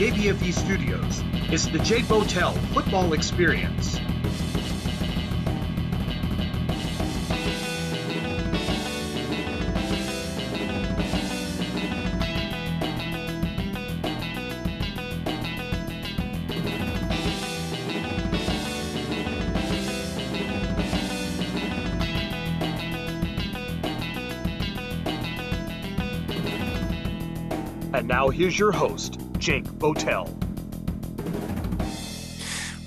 JBFE Studios. It's the Jake Botel Football Experience. And now here's your host, Jake Botel.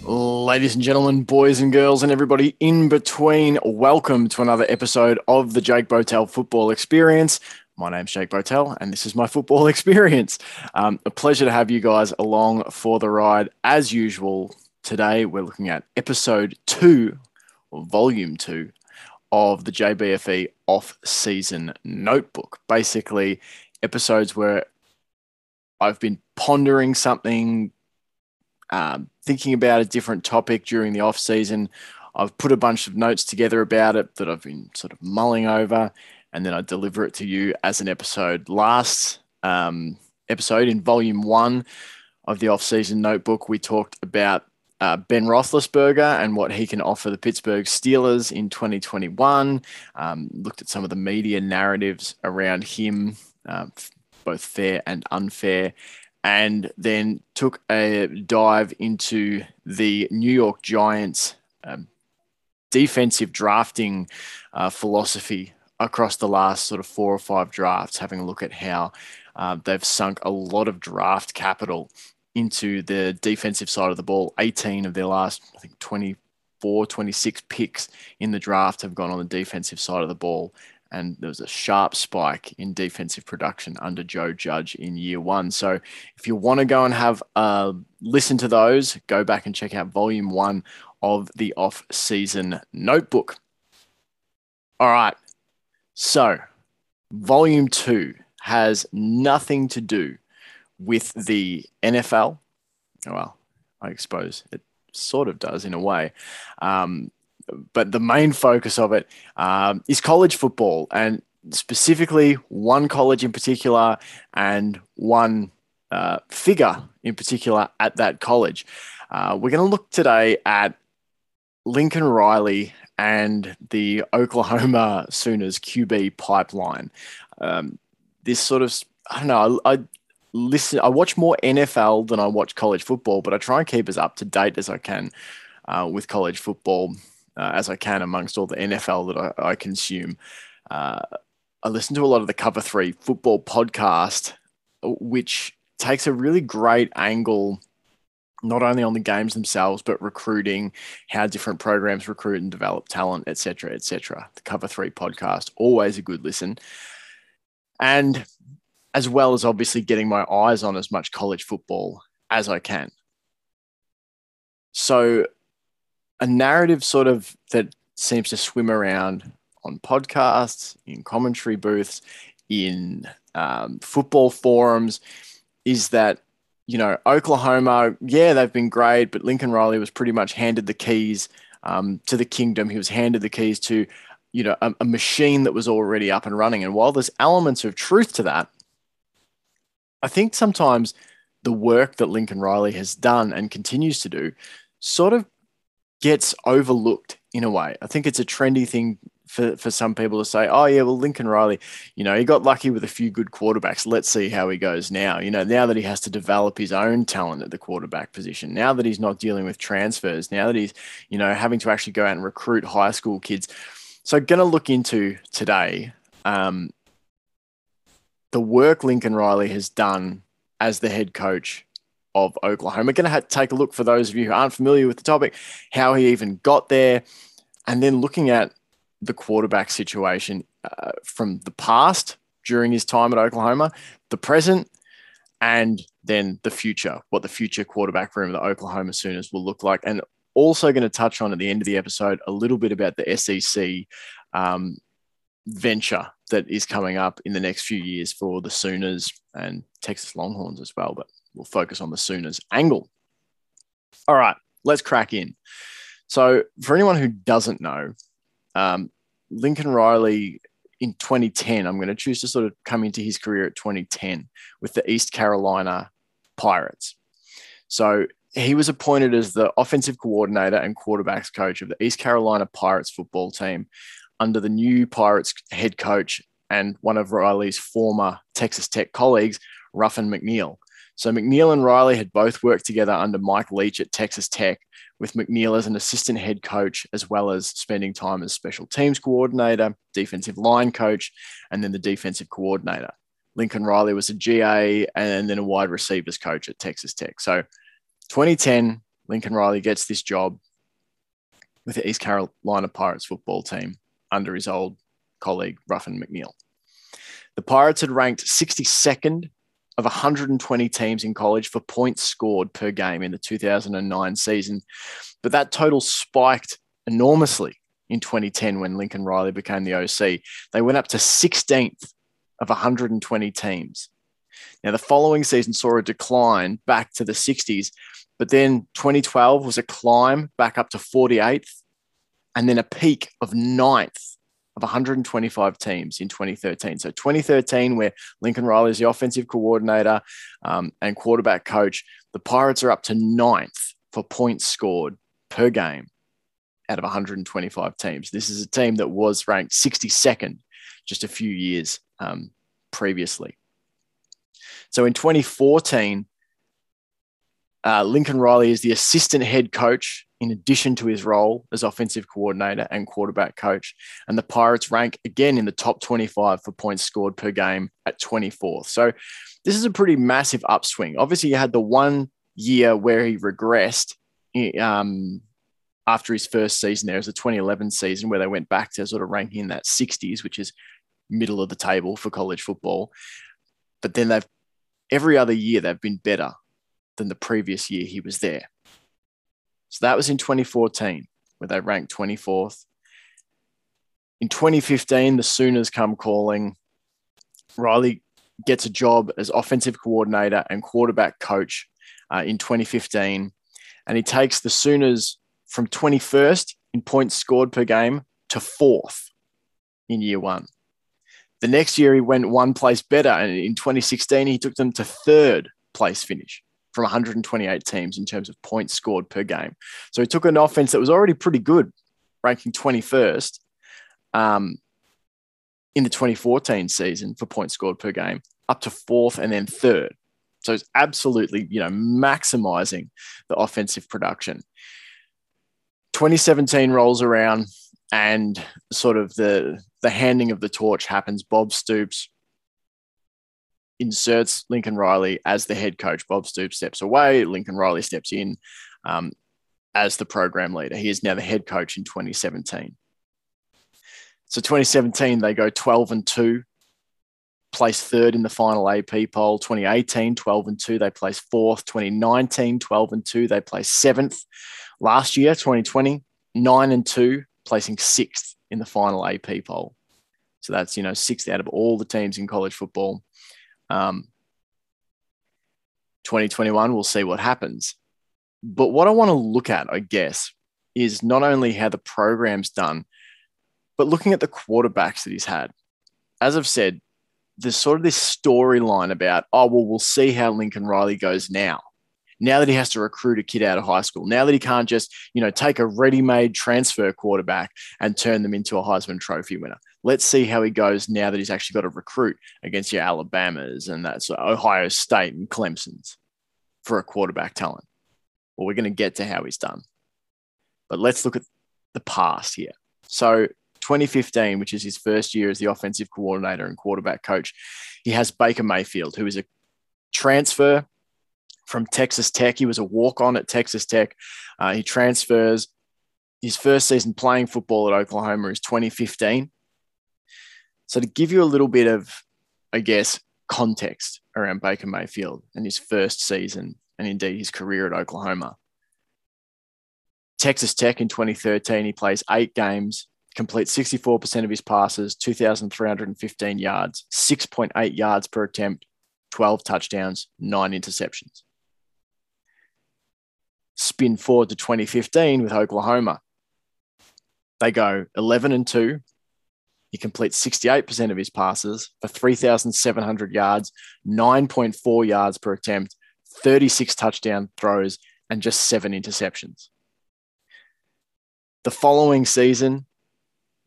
Ladies and gentlemen, boys and girls, and everybody in between, welcome to another episode of the Jake Botel Football Experience. My name's Jake Botel, and this is my football experience. Um, a pleasure to have you guys along for the ride. As usual, today we're looking at episode two, or volume two, of the JBFE off season notebook. Basically, episodes where I've been pondering something, um, thinking about a different topic during the off season. I've put a bunch of notes together about it that I've been sort of mulling over, and then I deliver it to you as an episode. Last um, episode in volume one of the off season notebook, we talked about uh, Ben Roethlisberger and what he can offer the Pittsburgh Steelers in 2021. Um, looked at some of the media narratives around him, uh, both fair and unfair, and then took a dive into the New York Giants um, defensive drafting uh, philosophy across the last sort of four or five drafts, having a look at how uh, they've sunk a lot of draft capital into the defensive side of the ball. 18 of their last, I think, 24, 26 picks in the draft have gone on the defensive side of the ball and there was a sharp spike in defensive production under Joe Judge in year one. So if you want to go and have a listen to those, go back and check out volume one of the off season notebook. All right. So volume two has nothing to do with the NFL. Well, I suppose it sort of does in a way. Um, but the main focus of it um, is college football and specifically one college in particular and one uh, figure in particular at that college. Uh, we're going to look today at Lincoln Riley and the Oklahoma Sooners QB pipeline. Um, this sort of, I don't know, I, I listen, I watch more NFL than I watch college football, but I try and keep as up to date as I can uh, with college football uh, as I can amongst all the NFL that I, I consume. Uh, I listen to a lot of the Cover Three football podcast, which takes a really great angle not only on the games themselves, but recruiting, how different programs recruit and develop talent, etc., etc. The Cover Three podcast, always a good listen, and as well as obviously getting my eyes on as much college football as I can. So a narrative sort of that seems to swim around on podcasts, in commentary booths, in um, football forums is that, you know, Oklahoma, yeah, they've been great, but Lincoln Riley was pretty much handed the keys um, to the kingdom. He was handed the keys to, you know, a, a machine that was already up and running. And while there's elements of truth to that, I think sometimes the work that Lincoln Riley has done and continues to do sort of gets overlooked in a way. I think it's a trendy thing for, for some people to say, oh, yeah, well, Lincoln Riley, you know, he got lucky with a few good quarterbacks. Let's see how he goes now. You know, now that he has to develop his own talent at the quarterback position, now that he's not dealing with transfers, now that he's, you know, having to actually go out and recruit high school kids. So, going to look into today um, the work Lincoln Riley has done as the head coach of Oklahoma. are Going to take a look for those of you who aren't familiar with the topic, how he even got there, and then looking at the quarterback situation uh, from the past during his time at Oklahoma, the present, and then the future, what the future quarterback room of the Oklahoma Sooners will look like. And also going to touch on at the end of the episode a little bit about the SEC um, venture that is coming up in the next few years for the Sooners and Texas Longhorns as well. But we'll focus on the Sooners angle. All right, let's crack in. So, for anyone who doesn't know, um, Lincoln Riley in 2010, I'm going to choose to sort of come into his career at 2010 with the East Carolina Pirates. So he was appointed as the offensive coordinator and quarterbacks coach of the East Carolina Pirates football team under the new Pirates head coach and one of Riley's former Texas Tech colleagues, Ruffin McNeill. So McNeill and Riley had both worked together under Mike Leach at Texas Tech, with McNeill as an assistant head coach, as well as spending time as special teams coordinator, defensive line coach, and then the defensive coordinator. Lincoln Riley was a GA and then a wide receivers coach at Texas Tech. So 2010, Lincoln Riley gets this job with the East Carolina Pirates football team under his old colleague, Ruffin McNeill. The Pirates had ranked 62nd of 120 teams in college for points scored per game in the 2009 season. But that total spiked enormously in 2010 when Lincoln Riley became the OC. They went up to 16th of 120 teams. Now, the following season saw a decline back to the 60s, but then 2012 was a climb back up to 48th and then a peak of ninth of 125 teams in 2013. So 2013, where Lincoln Riley is the offensive coordinator um, and quarterback coach, the Pirates are up to ninth for points scored per game out of 125 teams. This is a team that was ranked 62nd just a few years um, previously. So in 2014, uh, Lincoln Riley is the assistant head coach in addition to his role as offensive coordinator and quarterback coach. And the Pirates rank again in the top 25 for points scored per game at 24th. So this is a pretty massive upswing. Obviously, you had the one year where he regressed um, after his first season there. It was the 2011 season where they went back to sort of ranking in that 60s, which is middle of the table for college football. But then they've every other year they've been better than the previous year he was there. So that was in 2014, where they ranked 24th. In 2015, the Sooners come calling. Riley gets a job as offensive coordinator and quarterback coach uh, in 2015. And he takes the Sooners from 21st in points scored per game to fourth in year one. The next year, he went one place better. And in 2016, he took them to third place finish from 128 teams in terms of points scored per game. So he took an offense that was already pretty good, ranking 21st um, in the 2014 season for points scored per game, up to fourth and then third. So it's absolutely, you know, maximizing the offensive production. 2017 rolls around and sort of the the handing of the torch happens. Bob Stoops inserts Lincoln Riley as the head coach. Bob Stoops steps away. Lincoln Riley steps in um, as the program leader. He is now the head coach in 2017. So 2017, they go 12 and 2, place third in the final AP poll. 2018, 12 and 2, they place fourth. 2019, 12 and 2, they place seventh. Last year, 2020, 9 and 2, placing sixth in the final AP poll. So that's, you know, sixth out of all the teams in college football. Um, 2021, we'll see what happens. But what I want to look at, I guess, is not only how the program's done, but looking at the quarterbacks that he's had. As I've said, there's sort of this storyline about, oh, well, we'll see how Lincoln Riley goes now now that he has to recruit a kid out of high school, now that he can't just, you know, take a ready-made transfer quarterback and turn them into a Heisman Trophy winner. Let's see how he goes now that he's actually got to recruit against your Alabamas and that's Ohio State and Clemson's for a quarterback talent. Well, we're going to get to how he's done. But let's look at the past here. So 2015, which is his first year as the offensive coordinator and quarterback coach, he has Baker Mayfield, who is a transfer from Texas Tech. He was a walk on at Texas Tech. Uh, he transfers. His first season playing football at Oklahoma is 2015. So, to give you a little bit of, I guess, context around Baker Mayfield and his first season, and indeed his career at Oklahoma. Texas Tech in 2013, he plays eight games, completes 64% of his passes, 2,315 yards, 6.8 yards per attempt, 12 touchdowns, nine interceptions spin forward to 2015 with Oklahoma. They go 11 and 2. He completes 68% of his passes for 3,700 yards, 9.4 yards per attempt, 36 touchdown throws, and just seven interceptions. The following season,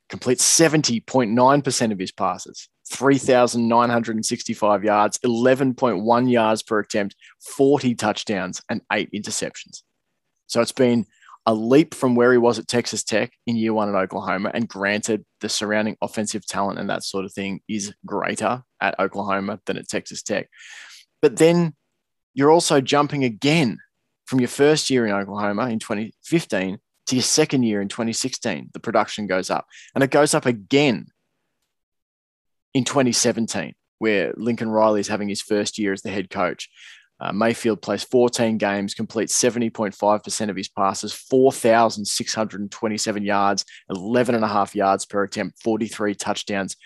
completes 70.9% of his passes, 3,965 yards, 11.1 yards per attempt, 40 touchdowns, and eight interceptions. So it's been a leap from where he was at Texas Tech in year one at Oklahoma. And granted, the surrounding offensive talent and that sort of thing is greater at Oklahoma than at Texas Tech. But then you're also jumping again from your first year in Oklahoma in 2015 to your second year in 2016. The production goes up and it goes up again in 2017, where Lincoln Riley is having his first year as the head coach. Uh, Mayfield plays 14 games, completes 70.5% of his passes, 4,627 yards, 11 and a half yards per attempt, 43 touchdowns,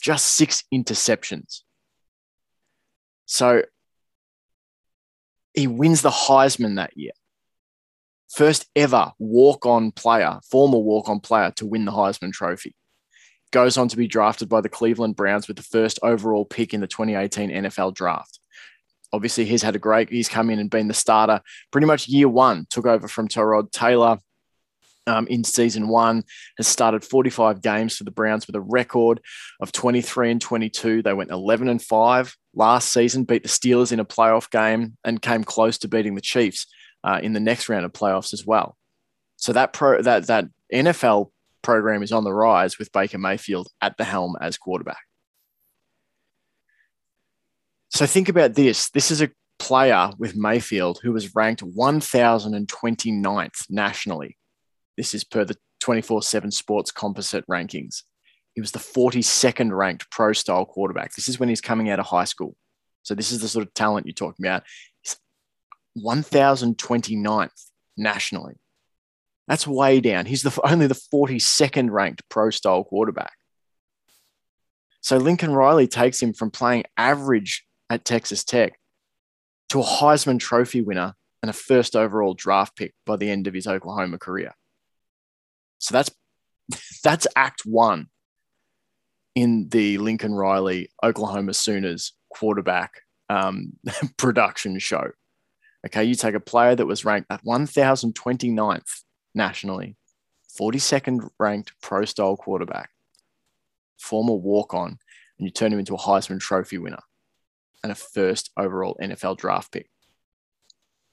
just six interceptions. So he wins the Heisman that year. First ever walk on player, former walk on player to win the Heisman Trophy. Goes on to be drafted by the Cleveland Browns with the first overall pick in the 2018 NFL draft obviously he's had a great, he's come in and been the starter pretty much year one, took over from Tyrod Taylor. Um, in season one, has started 45 games for the Browns with a record of 23 and 22. They went 11 and 5 last season, beat the Steelers in a playoff game, and came close to beating the Chiefs uh, in the next round of playoffs as well. So that pro that that NFL program is on the rise with Baker Mayfield at the helm as quarterback. So think about this. This is a player with Mayfield who was ranked 1029th nationally. This is per the 24 7 sports composite rankings. He was the 42nd ranked pro style quarterback. This is when he's coming out of high school. So this is the sort of talent you're talking about. He's 1029th nationally. That's way down. He's the only the 42nd ranked pro style quarterback. So Lincoln Riley takes him from playing average at Texas Tech to a Heisman Trophy winner and a first overall draft pick by the end of his Oklahoma career. So that's that's act one in the Lincoln Riley Oklahoma Sooners quarterback um, production show. Okay, you take a player that was ranked at 1029th nationally, 42nd ranked pro style quarterback, former walk on, and you turn him into a Heisman Trophy winner and a first overall NFL draft pick.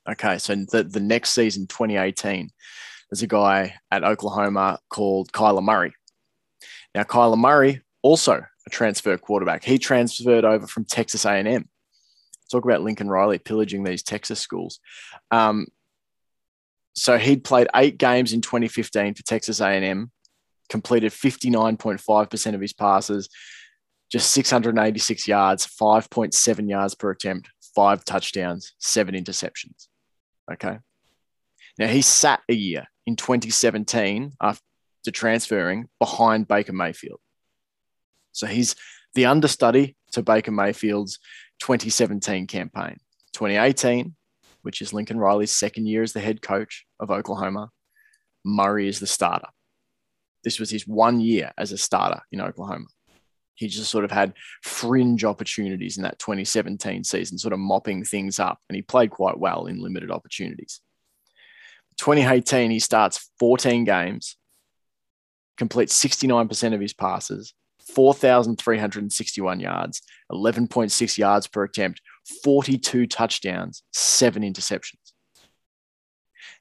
Okay, so the, the next season, 2018, there's a guy at Oklahoma called Kyler Murray. Now, Kyler Murray, also a transfer quarterback. He transferred over from Texas A&M. Talk about Lincoln Riley pillaging these Texas schools. Um, so he'd played eight games in 2015 for Texas A&M, completed 59.5% of his passes, just 686 yards, 5.7 yards per attempt, five touchdowns, seven interceptions. Okay. Now he sat a year in 2017 after transferring behind Baker Mayfield. So he's the understudy to Baker Mayfield's 2017 campaign. 2018, which is Lincoln Riley's second year as the head coach of Oklahoma, Murray is the starter. This was his one year as a starter in Oklahoma he just sort of had fringe opportunities in that 2017 season, sort of mopping things up. And he played quite well in limited opportunities. 2018, he starts 14 games, completes 69% of his passes, 4,361 yards, 11.6 yards per attempt, 42 touchdowns, seven interceptions.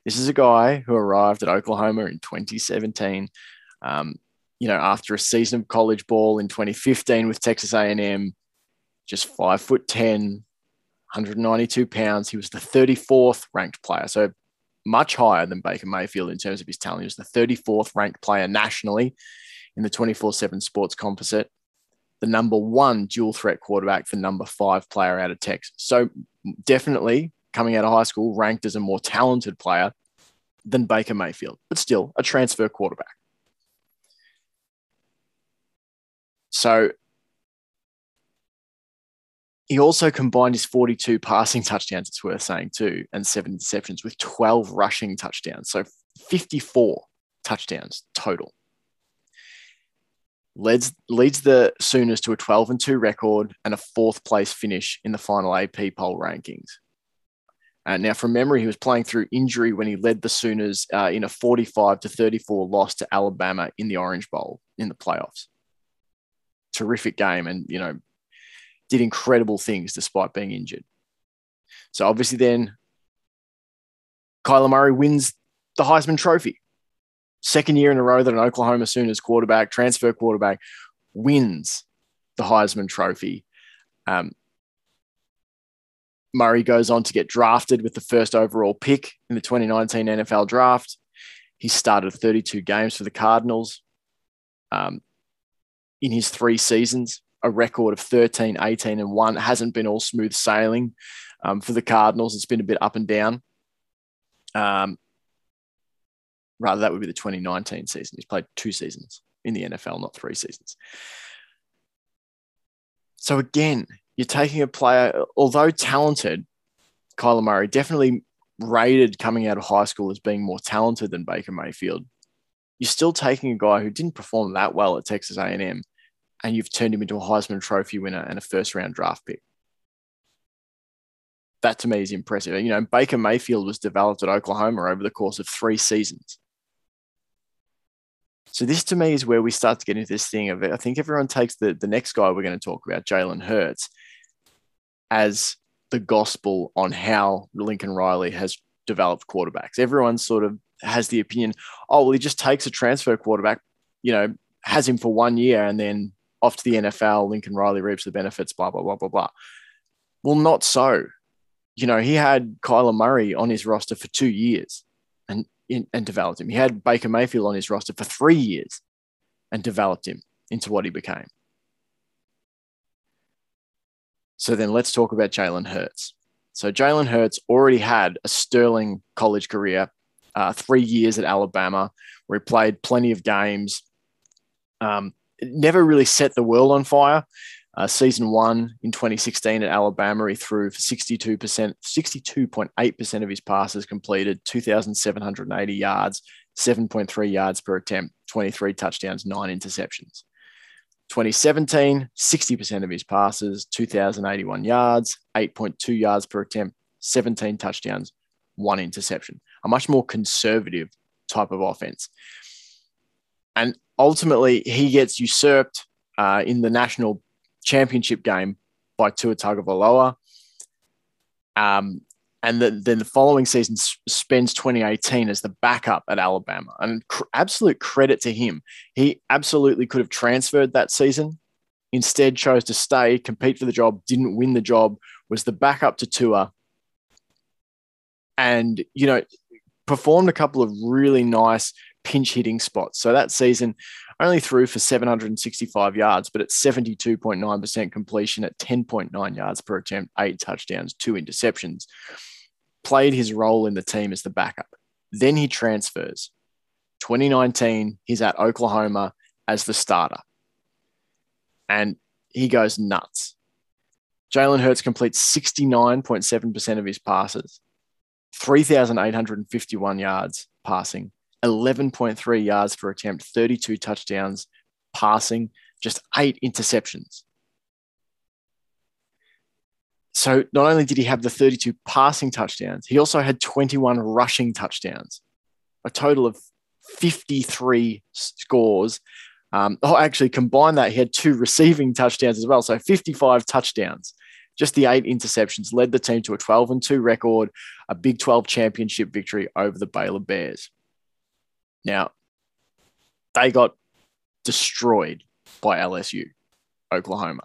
This is a guy who arrived at Oklahoma in 2017. Um, you know, after a season of college ball in 2015 with Texas A&M, just five foot 10, 192 pounds. He was the 34th ranked player. So much higher than Baker Mayfield in terms of his talent. He was the 34th ranked player nationally in the 24 7 sports composite, the number one dual threat quarterback, the number five player out of Texas. So definitely coming out of high school, ranked as a more talented player than Baker Mayfield, but still a transfer quarterback. So he also combined his 42 passing touchdowns, it's worth saying too, and seven interceptions with 12 rushing touchdowns. So 54 touchdowns total. Leads, leads the Sooners to a 12 and 2 record and a fourth place finish in the final AP poll rankings. Uh, now, from memory, he was playing through injury when he led the Sooners uh, in a 45 to 34 loss to Alabama in the Orange Bowl in the playoffs. Terrific game, and you know, did incredible things despite being injured. So obviously, then Kyler Murray wins the Heisman Trophy. Second year in a row that an Oklahoma Sooners quarterback, transfer quarterback, wins the Heisman Trophy. Um, Murray goes on to get drafted with the first overall pick in the 2019 NFL draft. He started 32 games for the Cardinals um, in his three seasons, a record of 13, 18, and 1. It hasn't been all smooth sailing um, for the Cardinals. It's been a bit up and down. Um, rather, that would be the 2019 season. He's played two seasons in the NFL, not three seasons. So again, you're taking a player, although talented, Kyler Murray definitely rated coming out of high school as being more talented than Baker Mayfield. You're still taking a guy who didn't perform that well at Texas A&M, and you've turned him into a Heisman Trophy winner and a first round draft pick. That to me is impressive. You know, Baker Mayfield was developed at Oklahoma over the course of three seasons. So this to me is where we start to get into this thing of. I think everyone takes the, the next guy we're going to talk about, Jalen Hurts, as the gospel on how Lincoln Riley has developed quarterbacks. Everyone sort of has the opinion, oh, well, he just takes a transfer quarterback, you know, has him for one year and then off to the NFL, Lincoln Riley reaps the benefits, blah, blah, blah, blah, blah. Well, not so. You know, he had Kyler Murray on his roster for two years and, and developed him. He had Baker Mayfield on his roster for three years and developed him into what he became. So then let's talk about Jalen Hurts. So Jalen Hurts already had a sterling college career, uh, three years at Alabama, where he played plenty of games. Um, never really set the world on fire. Uh, season one in 2016 at Alabama, he threw for 62%, 62.8% of his passes completed, 2,780 yards, 7.3 yards per attempt, 23 touchdowns, nine interceptions. 2017, 60% of his passes, 2,081 yards, 8.2 yards per attempt, 17 touchdowns, one interception. A much more conservative type of offense. And ultimately, he gets usurped uh, in the national championship game by Tua Tagovailoa. Um, and the, then the following season spends 2018 as the backup at Alabama. And cr- absolute credit to him. He absolutely could have transferred that season. Instead, chose to stay, compete for the job, didn't win the job, was the backup to Tua. And, you know, performed a couple of really nice pinch hitting spots. So that season, only threw for 765 yards, but at 72.9% completion at 10.9 yards per attempt, eight touchdowns, two interceptions played his role in the team as the backup. Then he transfers. 2019, he's at Oklahoma as the starter. And he goes nuts. Jalen Hurts completes 69.7% of his passes, 3,851 yards passing, 11.3 yards per attempt, 32 touchdowns passing, just eight interceptions. So not only did he have the 32 passing touchdowns, he also had 21 rushing touchdowns, a total of 53 scores. Um, oh, actually, combine that, he had two receiving touchdowns as well. So 55 touchdowns. Just the eight interceptions led the team to a 12 and 2 record, a Big 12 championship victory over the Baylor Bears. Now, they got destroyed by LSU, Oklahoma.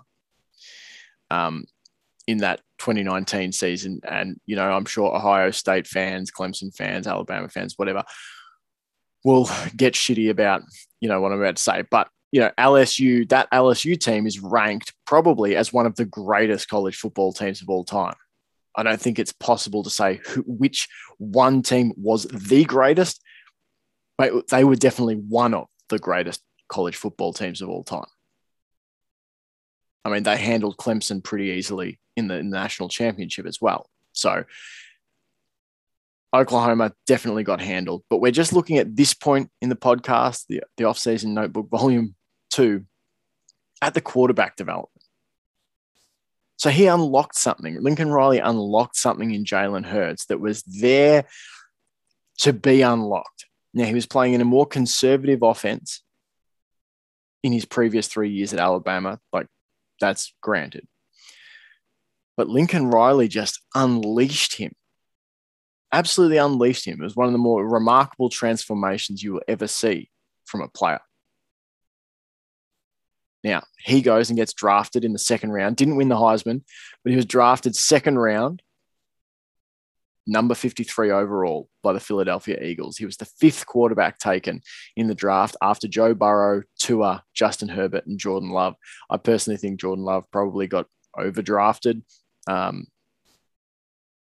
Um, in that 2019 season. And, you know, I'm sure Ohio State fans, Clemson fans, Alabama fans, whatever, will get shitty about, you know, what I'm about to say. But, you know, LSU, that LSU team is ranked probably as one of the greatest college football teams of all time. I don't think it's possible to say who, which one team was the greatest, but they were definitely one of the greatest college football teams of all time. I mean, they handled Clemson pretty easily in the, national championship as well. So Oklahoma definitely got handled. But we're just looking at this point in the podcast, the, the off-season notebook, volume two, at the quarterback development. So he unlocked something. Lincoln Riley unlocked something in Jalen Hurts that was there to be unlocked. Now, he was playing in a more conservative offense in his previous three years at Alabama. Like, that's granted. But Lincoln Riley just unleashed him, absolutely unleashed him. It was one of the more remarkable transformations you will ever see from a player. Now, he goes and gets drafted in the second round, didn't win the Heisman, but he was drafted second round, number 53 overall by the Philadelphia Eagles. He was the fifth quarterback taken in the draft after Joe Burrow, Tua, Justin Herbert, and Jordan Love. I personally think Jordan Love probably got overdrafted. Um,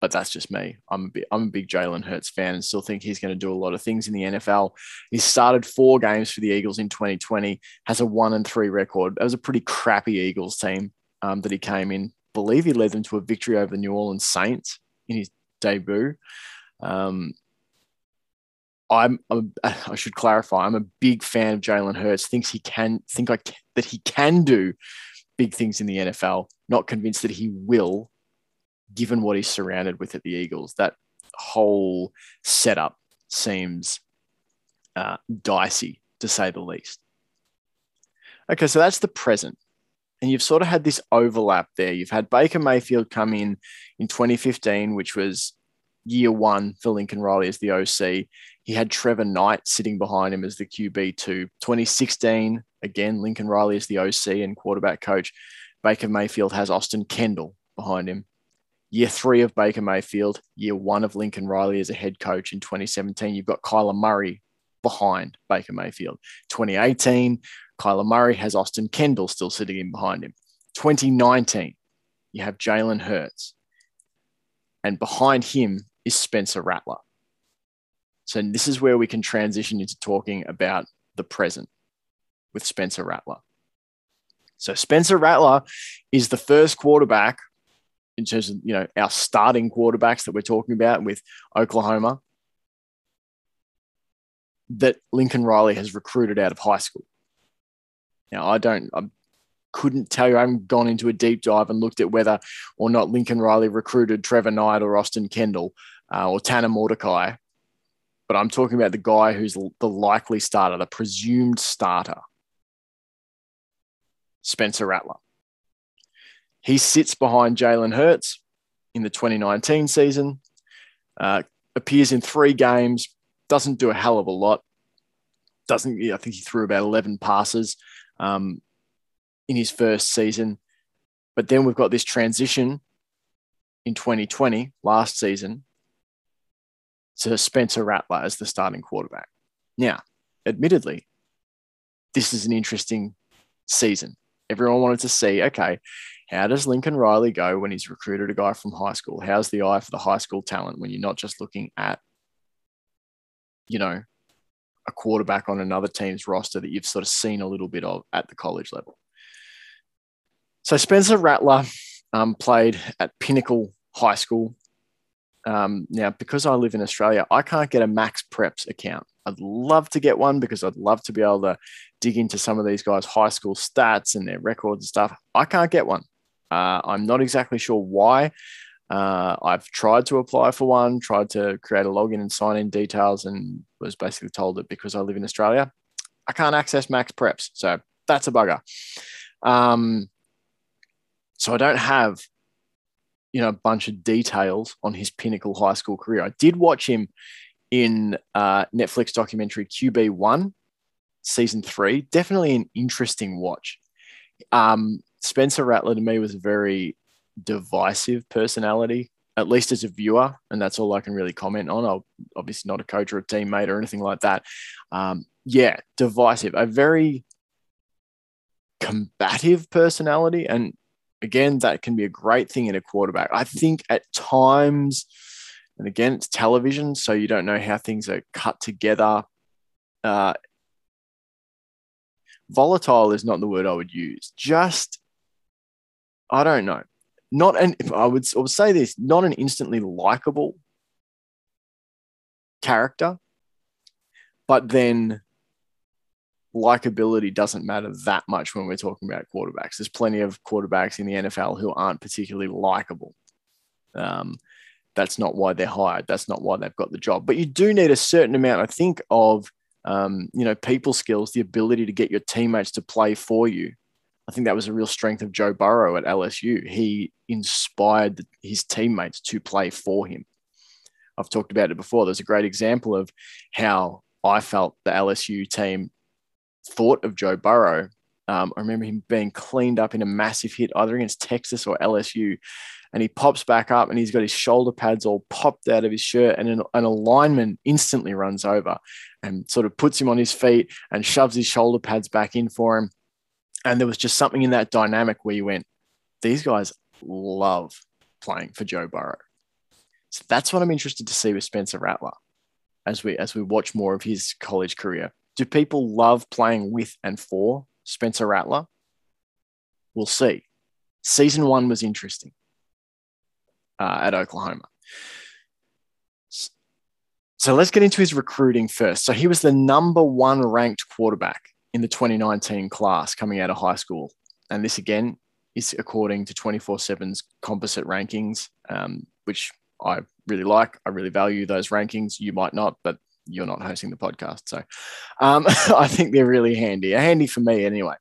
but that's just me. I'm a big, I'm a big Jalen Hurts fan and still think he's going to do a lot of things in the NFL. He started four games for the Eagles in 2020, has a one and three record. That was a pretty crappy Eagles team um, that he came in. Believe he led them to a victory over the New Orleans Saints in his debut. Um, I'm, I'm, i should clarify. I'm a big fan of Jalen Hurts. Thinks he can think I, that he can do big things in the NFL. Not convinced that he will, given what he's surrounded with at the Eagles. That whole setup seems uh, dicey, to say the least. Okay, so that's the present. And you've sort of had this overlap there. You've had Baker Mayfield come in in 2015, which was year one for Lincoln Riley as the OC. He had Trevor Knight sitting behind him as the QB2. 2016, again, Lincoln Riley is the OC and quarterback coach. Baker Mayfield has Austin Kendall behind him year three of Baker Mayfield, year one of Lincoln Riley as a head coach in 2017. You've got Kyler Murray behind Baker Mayfield. 2018, Kyler Murray has Austin Kendall still sitting in behind him. 2019, you have Jalen Hurts. And behind him is Spencer Rattler. So this is where we can transition into talking about the present with Spencer Rattler. So Spencer Rattler is the first quarterback in terms of you know our starting quarterbacks that we're talking about with Oklahoma that Lincoln Riley has recruited out of high school. Now I don't I couldn't tell you I haven't gone into a deep dive and looked at whether or not Lincoln Riley recruited Trevor Knight or Austin Kendall uh, or Tanner Mordecai. But I'm talking about the guy who's the likely starter, the presumed starter, Spencer Rattler. He sits behind Jalen Hurts in the 2019 season, uh, appears in three games, doesn't do a hell of a lot. Doesn't I think he threw about 11 passes um, in his first season. But then we've got this transition in 2020, last season, to Spencer Rattler as the starting quarterback. Now, admittedly, this is an interesting season. Everyone wanted to see, okay, how does Lincoln Riley go when he's recruited a guy from high school? How's the eye for the high school talent when you're not just looking at, you know, a quarterback on another team's roster that you've sort of seen a little bit of at the college level? So Spencer Rattler um, played at Pinnacle High School. Um, now, because I live in Australia, I can't get a Max Preps account. I'd love to get one because I'd love to be able to dig into some of these guys' high school stats and their records and stuff. I can't get one. Uh, I'm not exactly sure why. Uh, I've tried to apply for one, tried to create a login and sign in details, and was basically told that because I live in Australia, I can't access Max Preps. So that's a bugger. Um, so I don't have, you know, a bunch of details on his pinnacle high school career. I did watch him in uh, Netflix documentary QB One, season three. Definitely an interesting watch. Um, Spencer Rattler to me was a very divisive personality, at least as a viewer, and that's all I can really comment on. I'm obviously not a coach or a teammate or anything like that. Um, yeah, divisive, a very combative personality, and again, that can be a great thing in a quarterback. I think at times, and again, it's television, so you don't know how things are cut together. Uh, volatile is not the word I would use. Just I don't know. Not an I would I would say this, not an instantly likable character, but then likability doesn't matter that much when we're talking about quarterbacks. There's plenty of quarterbacks in the NFL who aren't particularly likable. Um, that's not why they're hired. That's not why they've got the job. But you do need a certain amount, I think, of um, you know people skills, the ability to get your teammates to play for you. I think that was a real strength of Joe Burrow at LSU. He inspired his teammates to play for him. I've talked about it before. There's a great example of how I felt the LSU team thought of Joe Burrow. Um, I remember him being cleaned up in a massive hit either against Texas or LSU. And he pops back up and he's got his shoulder pads all popped out of his shirt. And an, an lineman instantly runs over and sort of puts him on his feet and shoves his shoulder pads back in for him. And there was just something in that dynamic where you went, these guys love playing for Joe Burrow. So that's what I'm interested to see with Spencer Rattler as we as we watch more of his college career. Do people love playing with and for Spencer Rattler? We'll see. Season one was interesting uh, at Oklahoma. So let's get into his recruiting first. So he was the number one ranked quarterback in the 2019 class coming out of high school. And this again is according to 24 7's composite rankings, um, which I really like. I really value those rankings. You might not, but you're not hosting the podcast. So um, I think they're really handy, handy for me anyway.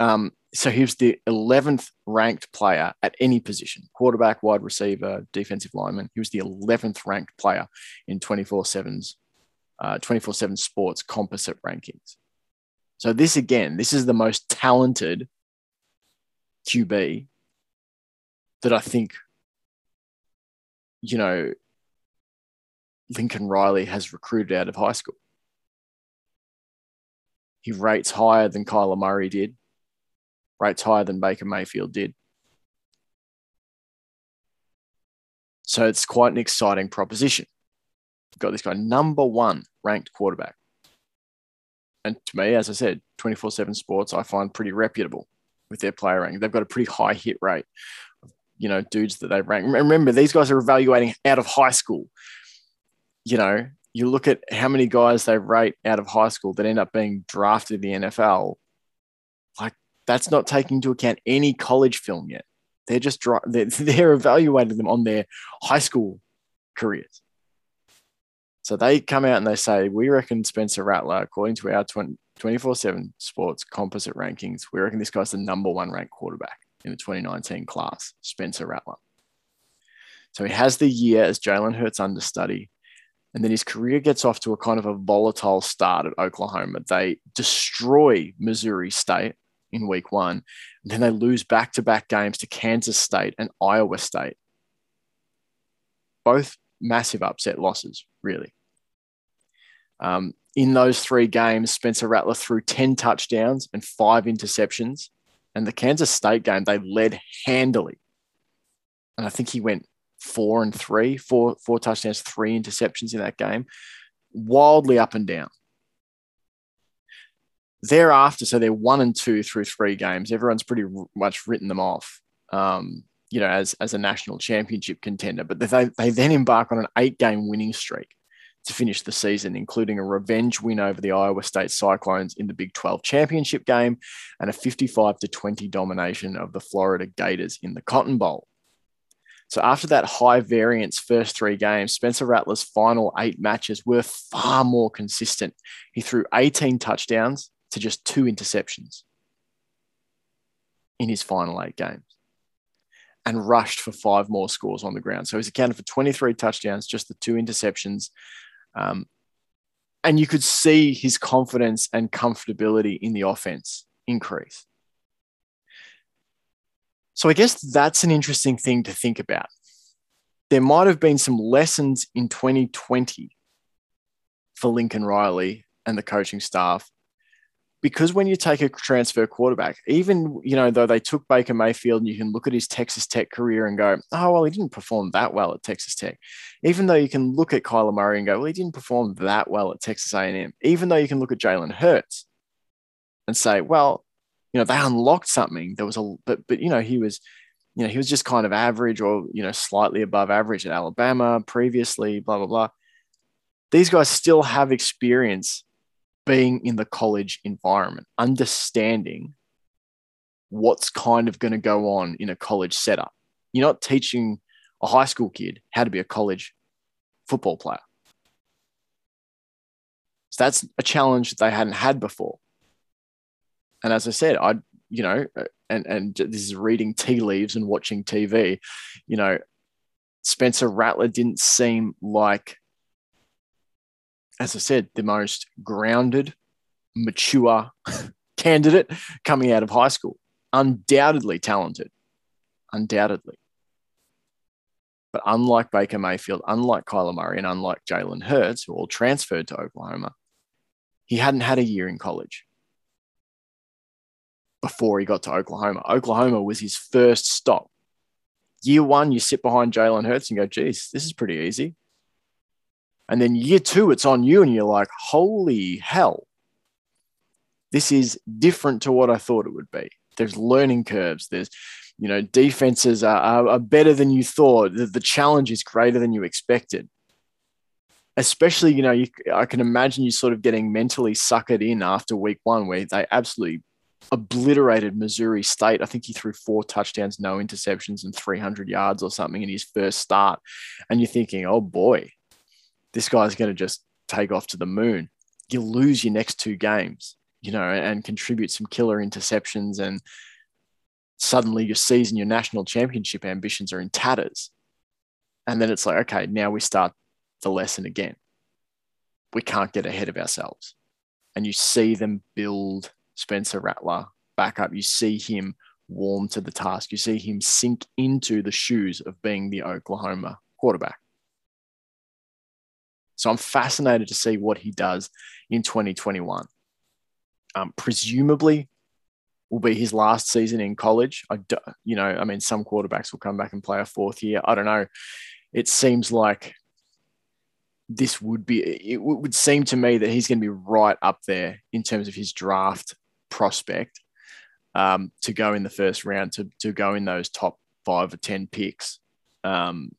Um, so he was the 11th ranked player at any position quarterback, wide receiver, defensive lineman. He was the 11th ranked player in 24 7's uh, 24 7 sports composite rankings. So, this again, this is the most talented QB that I think, you know, Lincoln Riley has recruited out of high school. He rates higher than Kyler Murray did, rates higher than Baker Mayfield did. So it's quite an exciting proposition. We've got this guy, number one ranked quarterback. And to me, as I said, 24 7 sports, I find pretty reputable with their player ranking. They've got a pretty high hit rate. You know, dudes that they rank. Remember, these guys are evaluating out of high school you know, you look at how many guys they rate out of high school that end up being drafted in the NFL. Like that's not taking into account any college film yet. They're just they're evaluating them on their high school careers. So they come out and they say, we reckon Spencer Rattler, according to our 24 7 sports composite rankings, we reckon this guy's the number one ranked quarterback in the 2019 class, Spencer Rattler. So he has the year as Jalen Hurts understudy. And then his career gets off to a kind of a volatile start at Oklahoma. They destroy Missouri State in week one. And then they lose back to back games to Kansas State and Iowa State. Both massive upset losses, really. Um, in those three games, Spencer Rattler threw 10 touchdowns and five interceptions. And the Kansas State game, they led handily. And I think he went four and three, four four touchdowns, three interceptions in that game, wildly up and down. Thereafter, so they're one and two through three games. Everyone's pretty much written them off, um, you know, as as a national championship contender. But they they then embark on an eight game winning streak to finish the season, including a revenge win over the Iowa State Cyclones in the Big 12 championship game and a 55 to 20 domination of the Florida Gators in the Cotton Bowl. So after that high variance first three games, Spencer Rattler's final eight matches were far more consistent. He threw 18 touchdowns to just two interceptions in his final eight games and rushed for five more scores on the ground. So he's accounted for 23 touchdowns, just the two interceptions. Um, and you could see his confidence and comfortability in the offense increase. So I guess that's an interesting thing to think about. There might have been some lessons in 2020 for Lincoln Riley and the coaching staff because when you take a transfer quarterback, even you know though they took Baker Mayfield, and you can look at his Texas Tech career and go, oh well, he didn't perform that well at Texas Tech. Even though you can look at Kyler Murray and go, well, he didn't perform that well at Texas A&M. Even though you can look at Jalen Hurts and say, well, you know, they unlocked something. There was a, but, but, you know, he was, you know, he was just kind of average or, you know, slightly above average at Alabama previously, blah, blah, blah. These guys still have experience being in the college environment, understanding what's kind of going to go on in a college setup. You're not teaching a high school kid how to be a college football player. So that's a challenge that they hadn't had before. And as I said, I, you know, and and this is reading tea leaves and watching TV, you know, Spencer Rattler didn't seem like, as I said, the most grounded, mature candidate coming out of high school. Undoubtedly talented, undoubtedly. But unlike Baker Mayfield, unlike Kyler Murray, and unlike Jalen Hurts, who all transferred to Oklahoma, he hadn't had a year in college before he got to Oklahoma. Oklahoma was his first stop. Year one, you sit behind Jalen Hurts and go, geez, this is pretty easy. And then year two, it's on you, and you're like, holy hell, this is different to what I thought it would be. There's learning curves. There's, you know, defenses are, are, better than you thought. The, the challenge is greater than you expected especially you know you, i can imagine you sort of getting mentally suckered in after week one where they absolutely obliterated Missouri State. I think he threw four touchdowns, no interceptions, and 300 yards or something in his first start. And you're thinking, oh boy, this guy's going to just take off to the moon. You lose your next two games, you know, and contribute some killer interceptions. And suddenly your season, your national championship ambitions are in tatters. And then it's like, okay, now we start the lesson again. We can't get ahead of ourselves. And you see them build Spencer Rattler back up. You see him warm to the task. You see him sink into the shoes of being the Oklahoma quarterback. So I'm fascinated to see what he does in 2021. Um, presumably, will be his last season in college. I, do, you know, I mean, some quarterbacks will come back and play a fourth year. I don't know. It seems like this would be. It would seem to me that he's going to be right up there in terms of his draft prospect um, to go in the first round, to, to go in those top five or 10 picks. Um,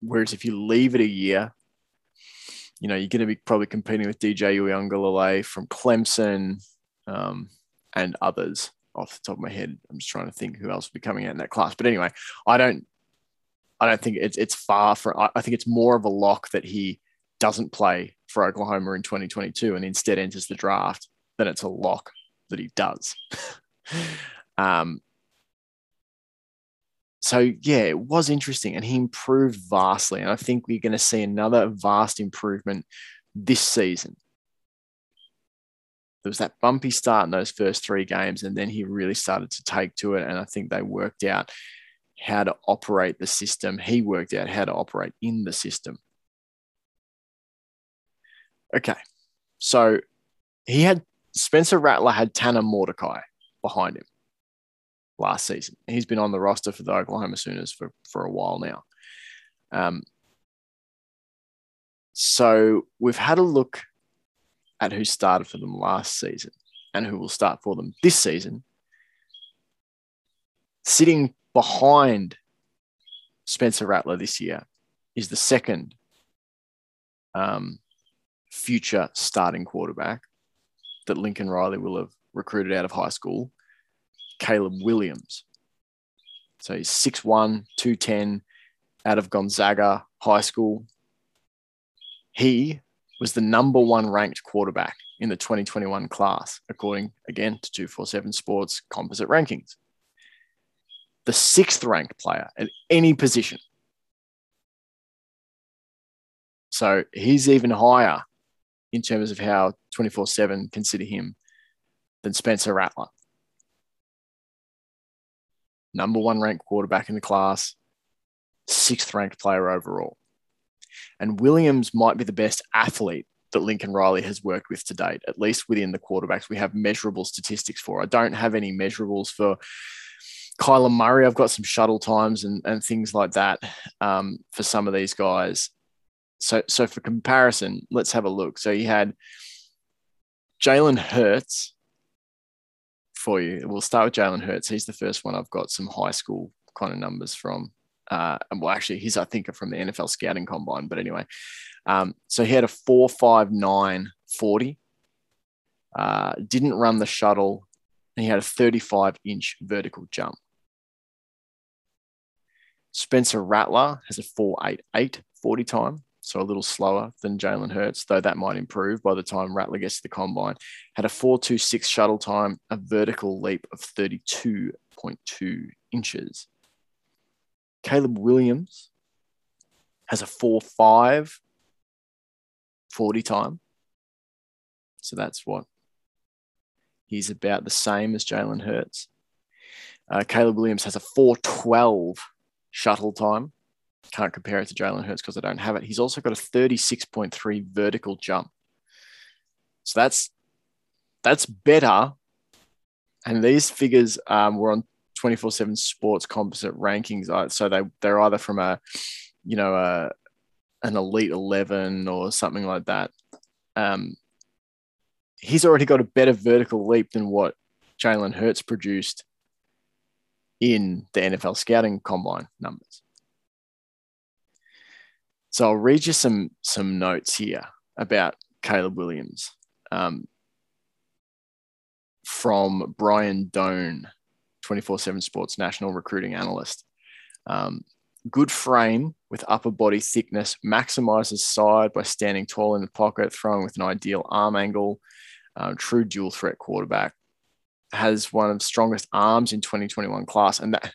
whereas if you leave it a year, you know, you're going to be probably competing with DJ Uiagalelei from Clemson um, and others off the top of my head. I'm just trying to think who else will be coming out in that class. But anyway, I don't, I don't think it's, it's far from, I think it's more of a lock that he doesn't play for Oklahoma in 2022 and instead enters the draft then it's a lock that he does. um, so yeah, it was interesting, and he improved vastly. And I think we're going to see another vast improvement this season. There was that bumpy start in those first three games, and then he really started to take to it. And I think they worked out how to operate the system. He worked out how to operate in the system. Okay, so he had Spencer Rattler had Tanner Mordecai behind him last season. He's been on the roster for the Oklahoma Sooners for, for a while now. Um, so we've had a look at who started for them last season and who will start for them this season. Sitting behind Spencer Rattler this year is the second um, future starting quarterback that Lincoln Riley will have recruited out of high school, Caleb Williams. So he's 6'1, 210 out of Gonzaga High School. He was the number one ranked quarterback in the 2021 class, according again to 247 Sports composite rankings. The sixth ranked player at any position. So he's even higher in terms of how 24 7 consider him than Spencer Rattler. Number one ranked quarterback in the class, sixth ranked player overall. And Williams might be the best athlete that Lincoln Riley has worked with to date, at least within the quarterbacks we have measurable statistics for. I don't have any measurables for Kyler Murray. I've got some shuttle times and, and things like that um, for some of these guys so so for comparison, let's have a look. So you had Jalen Hurts for you. We'll start with Jalen Hurts. He's the first one I've got some high school kind of numbers from. Uh, well, actually, he's I think from the NFL scouting combine. But anyway, um, so he had a four five nine 40. Uh, didn't run the shuttle, he had a 35 inch vertical jump. Spencer Rattler has a 4.88 40 time, so a little slower than Jalen Hurts, though that might improve by the time Rattler gets to the combine. Had a 4.26 shuttle time, a vertical leap of 32.2 inches. Caleb Williams has a 4.5 40 time. So that's what he's about the same as Jalen Hurts. Uh, Caleb Williams has a 412 shuttle time. Can't compare it to Jalen Hurts because I don't have it. He's also got a 36.3 vertical jump. So that's that's better. And these figures um, were on 24/7 Sports composite rankings. Uh, so they they're either from a you know a an elite 11 or something like that. Um, he's already got a better vertical leap than what Jalen Hurts produced in the NFL scouting combine numbers. So I'll read you some some notes here about Caleb Williams um, from Brian Dohn, 24/7 Sports national recruiting analyst. Um, good frame with upper body thickness, maximizes side by standing tall in the pocket, throwing with an ideal arm angle, uh, true dual threat quarterback, has one of strongest arms in 2021 class, and that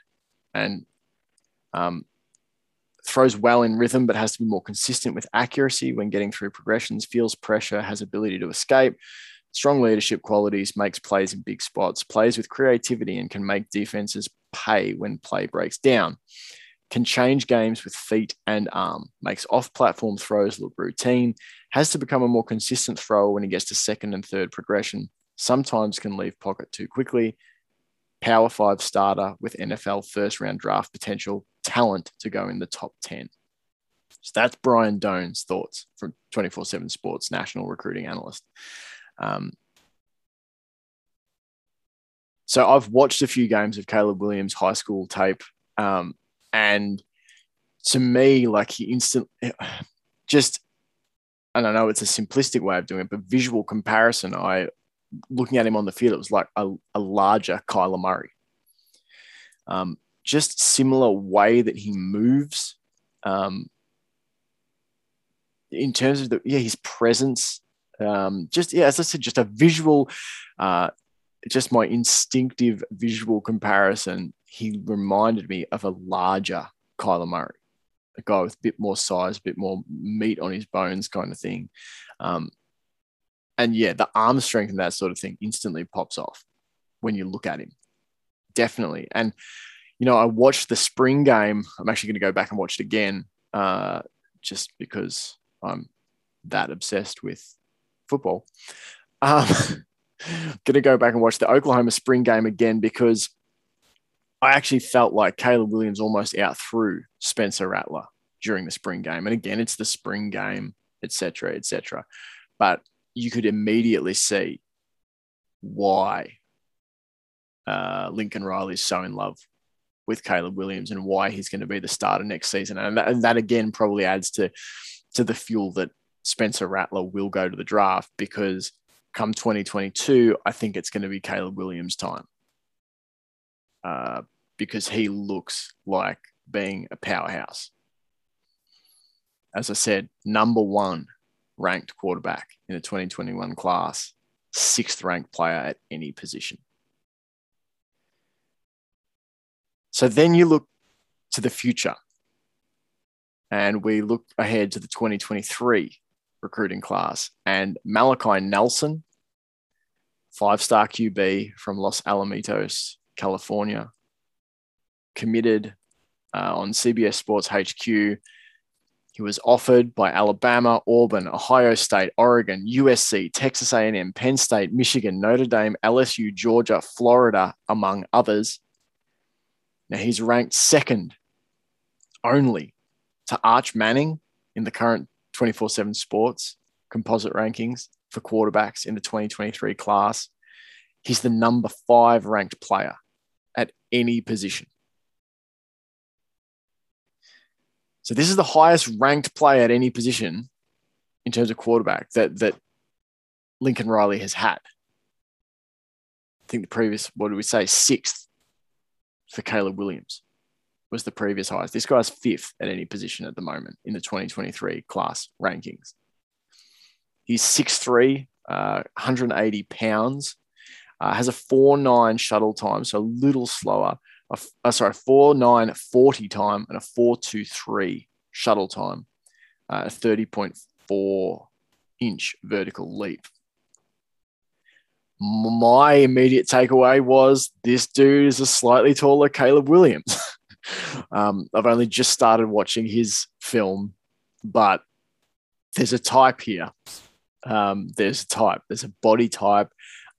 and um, throws well in rhythm, but has to be more consistent with accuracy when getting through progressions. Feels pressure, has ability to escape. Strong leadership qualities, makes plays in big spots, plays with creativity, and can make defenses pay when play breaks down. Can change games with feet and arm, makes off platform throws look routine, has to become a more consistent thrower when he gets to second and third progression, sometimes can leave pocket too quickly. Power five starter with NFL first round draft potential, talent to go in the top 10. So that's Brian Dohn's thoughts from 24 7 Sports national recruiting analyst. Um, so I've watched a few games of Caleb Williams high school tape. Um, and to me, like he instantly just, I don't know, it's a simplistic way of doing it, but visual comparison, I looking at him on the field, it was like a, a larger Kyler Murray. Um, just similar way that he moves. Um, in terms of the yeah his presence, um, just yeah as I said, just a visual, uh, just my instinctive visual comparison. He reminded me of a larger Kyler Murray, a guy with a bit more size, a bit more meat on his bones, kind of thing. Um, and yeah, the arm strength and that sort of thing instantly pops off when you look at him. Definitely. And, you know, I watched the spring game. I'm actually going to go back and watch it again uh, just because I'm that obsessed with football. Um, going to go back and watch the Oklahoma spring game again because I actually felt like Caleb Williams almost out threw Spencer Rattler during the spring game. And again, it's the spring game, etc., etc. But you could immediately see why uh, Lincoln Riley is so in love with Caleb Williams and why he's going to be the starter next season. And that, and that again probably adds to to the fuel that Spencer Rattler will go to the draft because come 2022, I think it's going to be Caleb Williams' time uh, because he looks like being a powerhouse. As I said, number one ranked quarterback in the 2021 class, sixth ranked player at any position. So then you look to the future and we look ahead to the 2023 recruiting class and Malachi Nelson, five star QB from Los Alamitos, California, committed uh, on CBS Sports HQ he was offered by Alabama, Auburn, Ohio State, Oregon, USC, Texas A&M, Penn State, Michigan, Notre Dame, LSU, Georgia, Florida, among others. Now he's ranked second only to Arch Manning in the current 24/7 Sports composite rankings for quarterbacks in the 2023 class. He's the number 5 ranked player at any position. So this is the highest ranked player at any position in terms of quarterback that that Lincoln Riley has had. I think the previous, what did we say, sixth for Caleb Williams was the previous highest. This guy's fifth at any position at the moment in the 2023 class rankings. He's 6'3, uh, 180 pounds, uh, has a 4'9 shuttle time, so a little slower. A, uh, sorry, 4'9 40 time and a 4'2'3 shuttle time, uh, a 30.4 inch vertical leap. My immediate takeaway was this dude is a slightly taller Caleb Williams. um, I've only just started watching his film, but there's a type here. Um, there's a type, there's a body type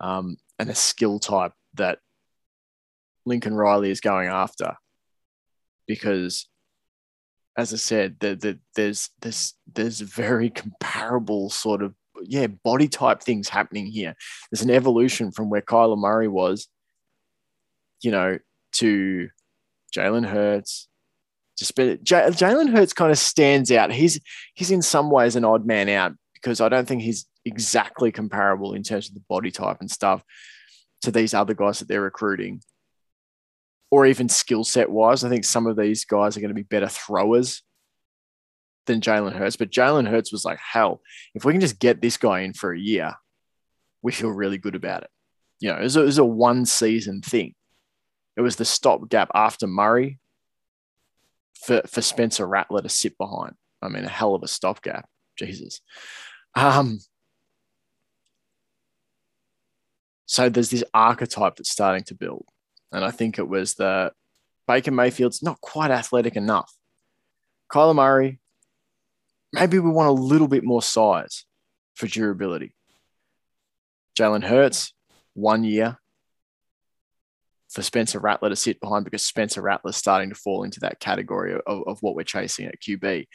um, and a skill type that Lincoln Riley is going after because as I said, the, the, there's there's there's very comparable sort of yeah body type things happening here. There's an evolution from where Kyler Murray was, you know, to Jalen Hurts. Just Jalen Hurts kind of stands out. He's he's in some ways an odd man out because I don't think he's exactly comparable in terms of the body type and stuff to these other guys that they're recruiting or even skill set wise. I think some of these guys are going to be better throwers than Jalen Hurts. But Jalen Hurts was like, hell, if we can just get this guy in for a year, we feel really good about it. You know, it was a, it was a one season thing. It was the stopgap after Murray for, for Spencer Rattler to sit behind. I mean, a hell of a stopgap. Jesus. Um, so there's this archetype that's starting to build. And I think it was the Baker Mayfield's not quite athletic enough. Kyler Murray, maybe we want a little bit more size for durability. Jalen Hurts, one year for Spencer Rattler to sit behind because Spencer Rattler's starting to fall into that category of, of what we're chasing at QB.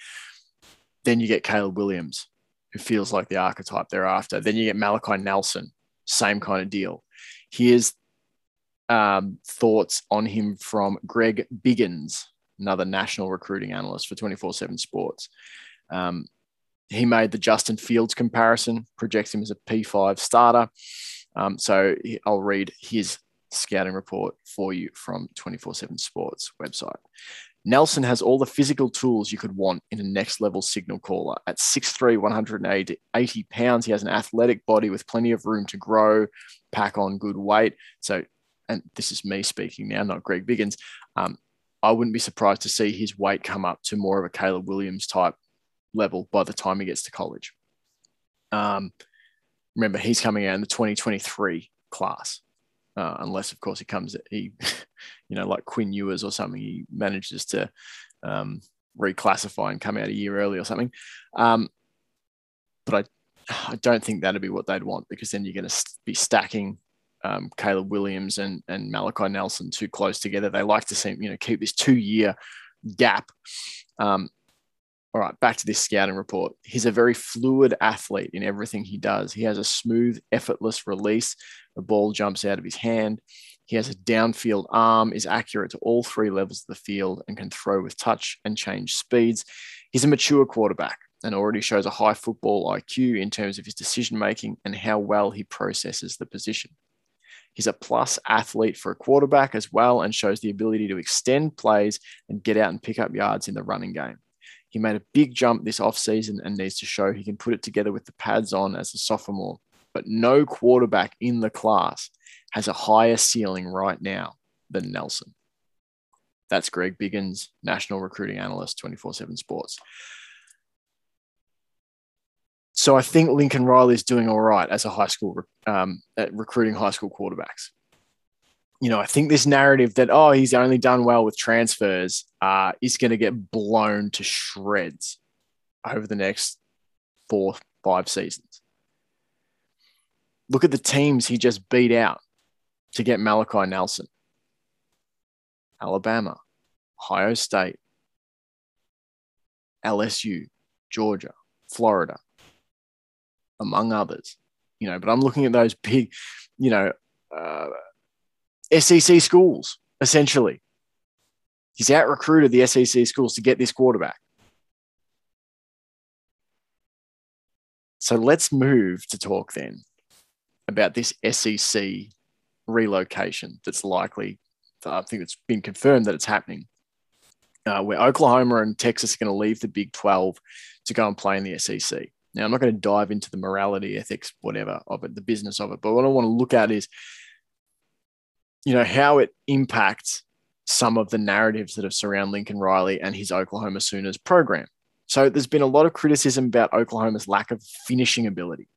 Then you get Caleb Williams, who feels like the archetype thereafter. Then you get Malachi Nelson, same kind of deal. Here's um, thoughts on him from Greg Biggins, another national recruiting analyst for 24 7 Sports. Um, he made the Justin Fields comparison, projects him as a P5 starter. Um, so I'll read his scouting report for you from 24 7 Sports website. Nelson has all the physical tools you could want in a next level signal caller. At 6'3, 180 pounds, he has an athletic body with plenty of room to grow, pack on good weight. So and this is me speaking now, not Greg Biggins, um, I wouldn't be surprised to see his weight come up to more of a Caleb Williams type level by the time he gets to college. Um, remember, he's coming out in the 2023 class, uh, unless, of course, he comes, he, you know, like Quinn Ewers or something, he manages to um, reclassify and come out a year early or something. Um, but I, I don't think that'd be what they'd want because then you're going to be stacking um, Caleb Williams and, and Malachi Nelson too close together. They like to see, you know, keep this two year gap. Um, all right, back to this scouting report. He's a very fluid athlete in everything he does. He has a smooth, effortless release. The ball jumps out of his hand. He has a downfield arm, is accurate to all three levels of the field, and can throw with touch and change speeds. He's a mature quarterback and already shows a high football IQ in terms of his decision making and how well he processes the position. He's a plus athlete for a quarterback as well and shows the ability to extend plays and get out and pick up yards in the running game. He made a big jump this offseason and needs to show he can put it together with the pads on as a sophomore. But no quarterback in the class has a higher ceiling right now than Nelson. That's Greg Biggins, National Recruiting Analyst, 24 7 Sports. So I think Lincoln Riley is doing all right as a high school um, recruiting high school quarterbacks. You know, I think this narrative that oh he's only done well with transfers uh, is going to get blown to shreds over the next four five seasons. Look at the teams he just beat out to get Malachi Nelson. Alabama, Ohio State, LSU, Georgia, Florida, among others. You know, but I'm looking at those big, you know, uh, SEC schools essentially. He's out recruited the SEC schools to get this quarterback. So let's move to talk then about this SEC relocation that's likely. I think it's been confirmed that it's happening, uh, where Oklahoma and Texas are going to leave the Big 12 to go and play in the SEC. Now, I'm not going to dive into the morality, ethics, whatever of it, the business of it, but what I want to look at is, you know, how it impacts some of the narratives that have surrounded Lincoln Riley and his Oklahoma Sooners program. So there's been a lot of criticism about Oklahoma's lack of finishing ability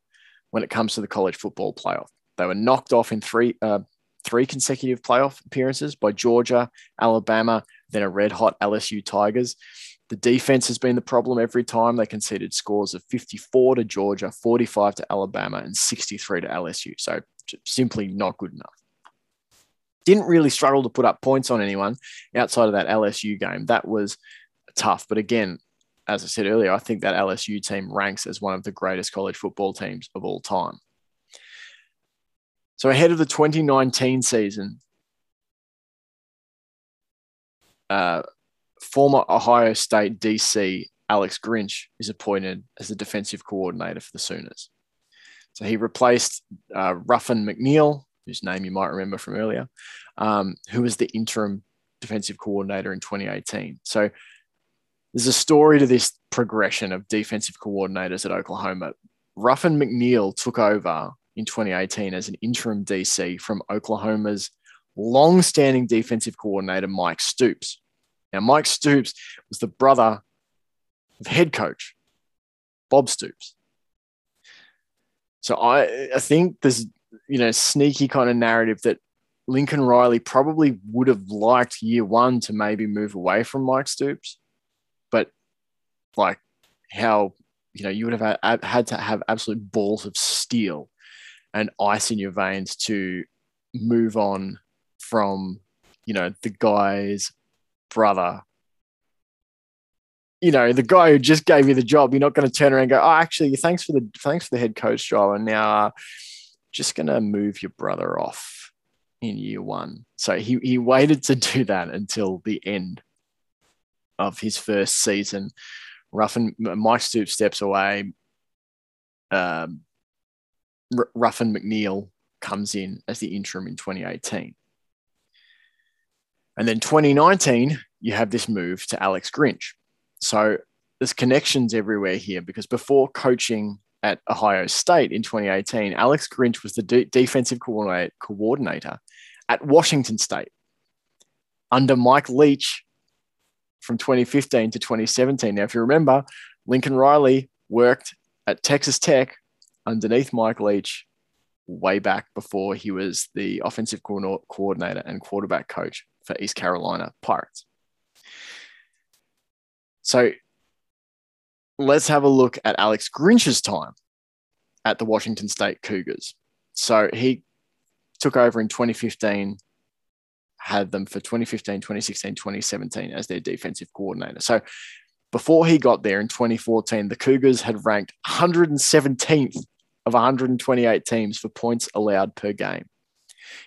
when it comes to the college football playoff. They were knocked off in three uh, three consecutive playoff appearances by Georgia, Alabama, then a red hot LSU Tigers. The defense has been the problem every time. They conceded scores of 54 to Georgia, 45 to Alabama, and 63 to LSU. So simply not good enough. Didn't really struggle to put up points on anyone outside of that LSU game. That was tough. But again, as I said earlier, I think that LSU team ranks as one of the greatest college football teams of all time. So ahead of the 2019 season, uh, former Ohio State DC Alex Grinch is appointed as the defensive coordinator for the Sooners. So he replaced uh, Ruffin McNeill, whose name you might remember from earlier, um, who was the interim defensive coordinator in 2018. So there's a story to this progression of defensive coordinators at Oklahoma. Ruffin McNeill took over in 2018 as an interim DC from Oklahoma's long-standing defensive coordinator Mike Stoops. Now, Mike Stoops was the brother of head coach Bob Stoops. So I, I think there's you know sneaky kind of narrative that Lincoln Riley probably would have liked year one to maybe move away from Mike Stoops, but like how you know you would have had, had to have absolute balls of steel and ice in your veins to move on from you know the guy's brother you know the guy who just gave you the job you're not going to turn around and go oh actually thanks for the thanks for the head coach job and now uh, just going to move your brother off in year one so he, he waited to do that until the end of his first season Ruffin Mike Stoops steps away. Um, Ruffin McNeill comes in as the interim in 2018. And then 2019, you have this move to Alex Grinch. So there's connections everywhere here because before coaching at Ohio State in 2018, Alex Grinch was the de- defensive coordinator at Washington State under Mike Leach from 2015 to 2017. Now, if you remember, Lincoln Riley worked at Texas Tech underneath Mike Leach way back before he was the offensive coordinator and quarterback coach for East Carolina Pirates. So let's have a look at Alex Grinch's time at the Washington State Cougars. So he took over in 2015 had them for 2015, 2016, 2017 as their defensive coordinator. So before he got there in 2014, the Cougars had ranked 117th of 128 teams for points allowed per game.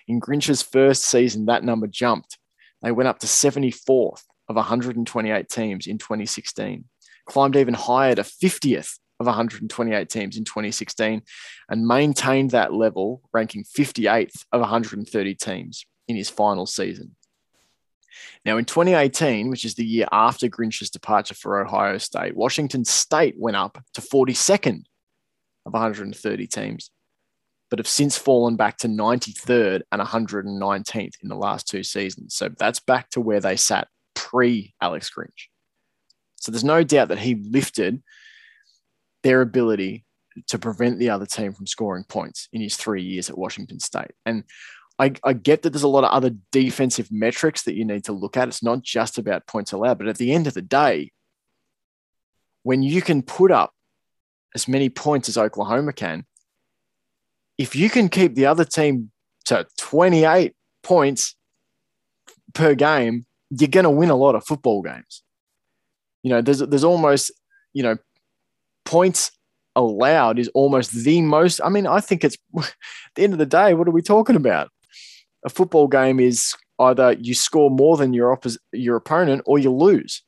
In Grinch's first season, that number jumped. They went up to 74th of 128 teams in 2016, climbed even higher to 50th of 128 teams in 2016, and maintained that level, ranking 58th of 130 teams in his final season. Now, in 2018, which is the year after Grinch's departure for Ohio State, Washington State went up to 42nd of 130 teams, but have since fallen back to 93rd and 119th in the last two seasons. So that's back to where they sat pre Alex Grinch. So there's no doubt that he lifted their ability to prevent the other team from scoring points in his three years at Washington State. And I, I get that there's a lot of other defensive metrics that you need to look at. It's not just about points allowed, but at the end of the day, when you can put up as many points as Oklahoma can, if you can keep the other team to 28 points per game, you're going to win a lot of football games. You know, there's there's almost, you know, points allowed is almost the most. I mean, I think it's at the end of the day, what are we talking about? a football game is either you score more than your oppos- your opponent or you lose.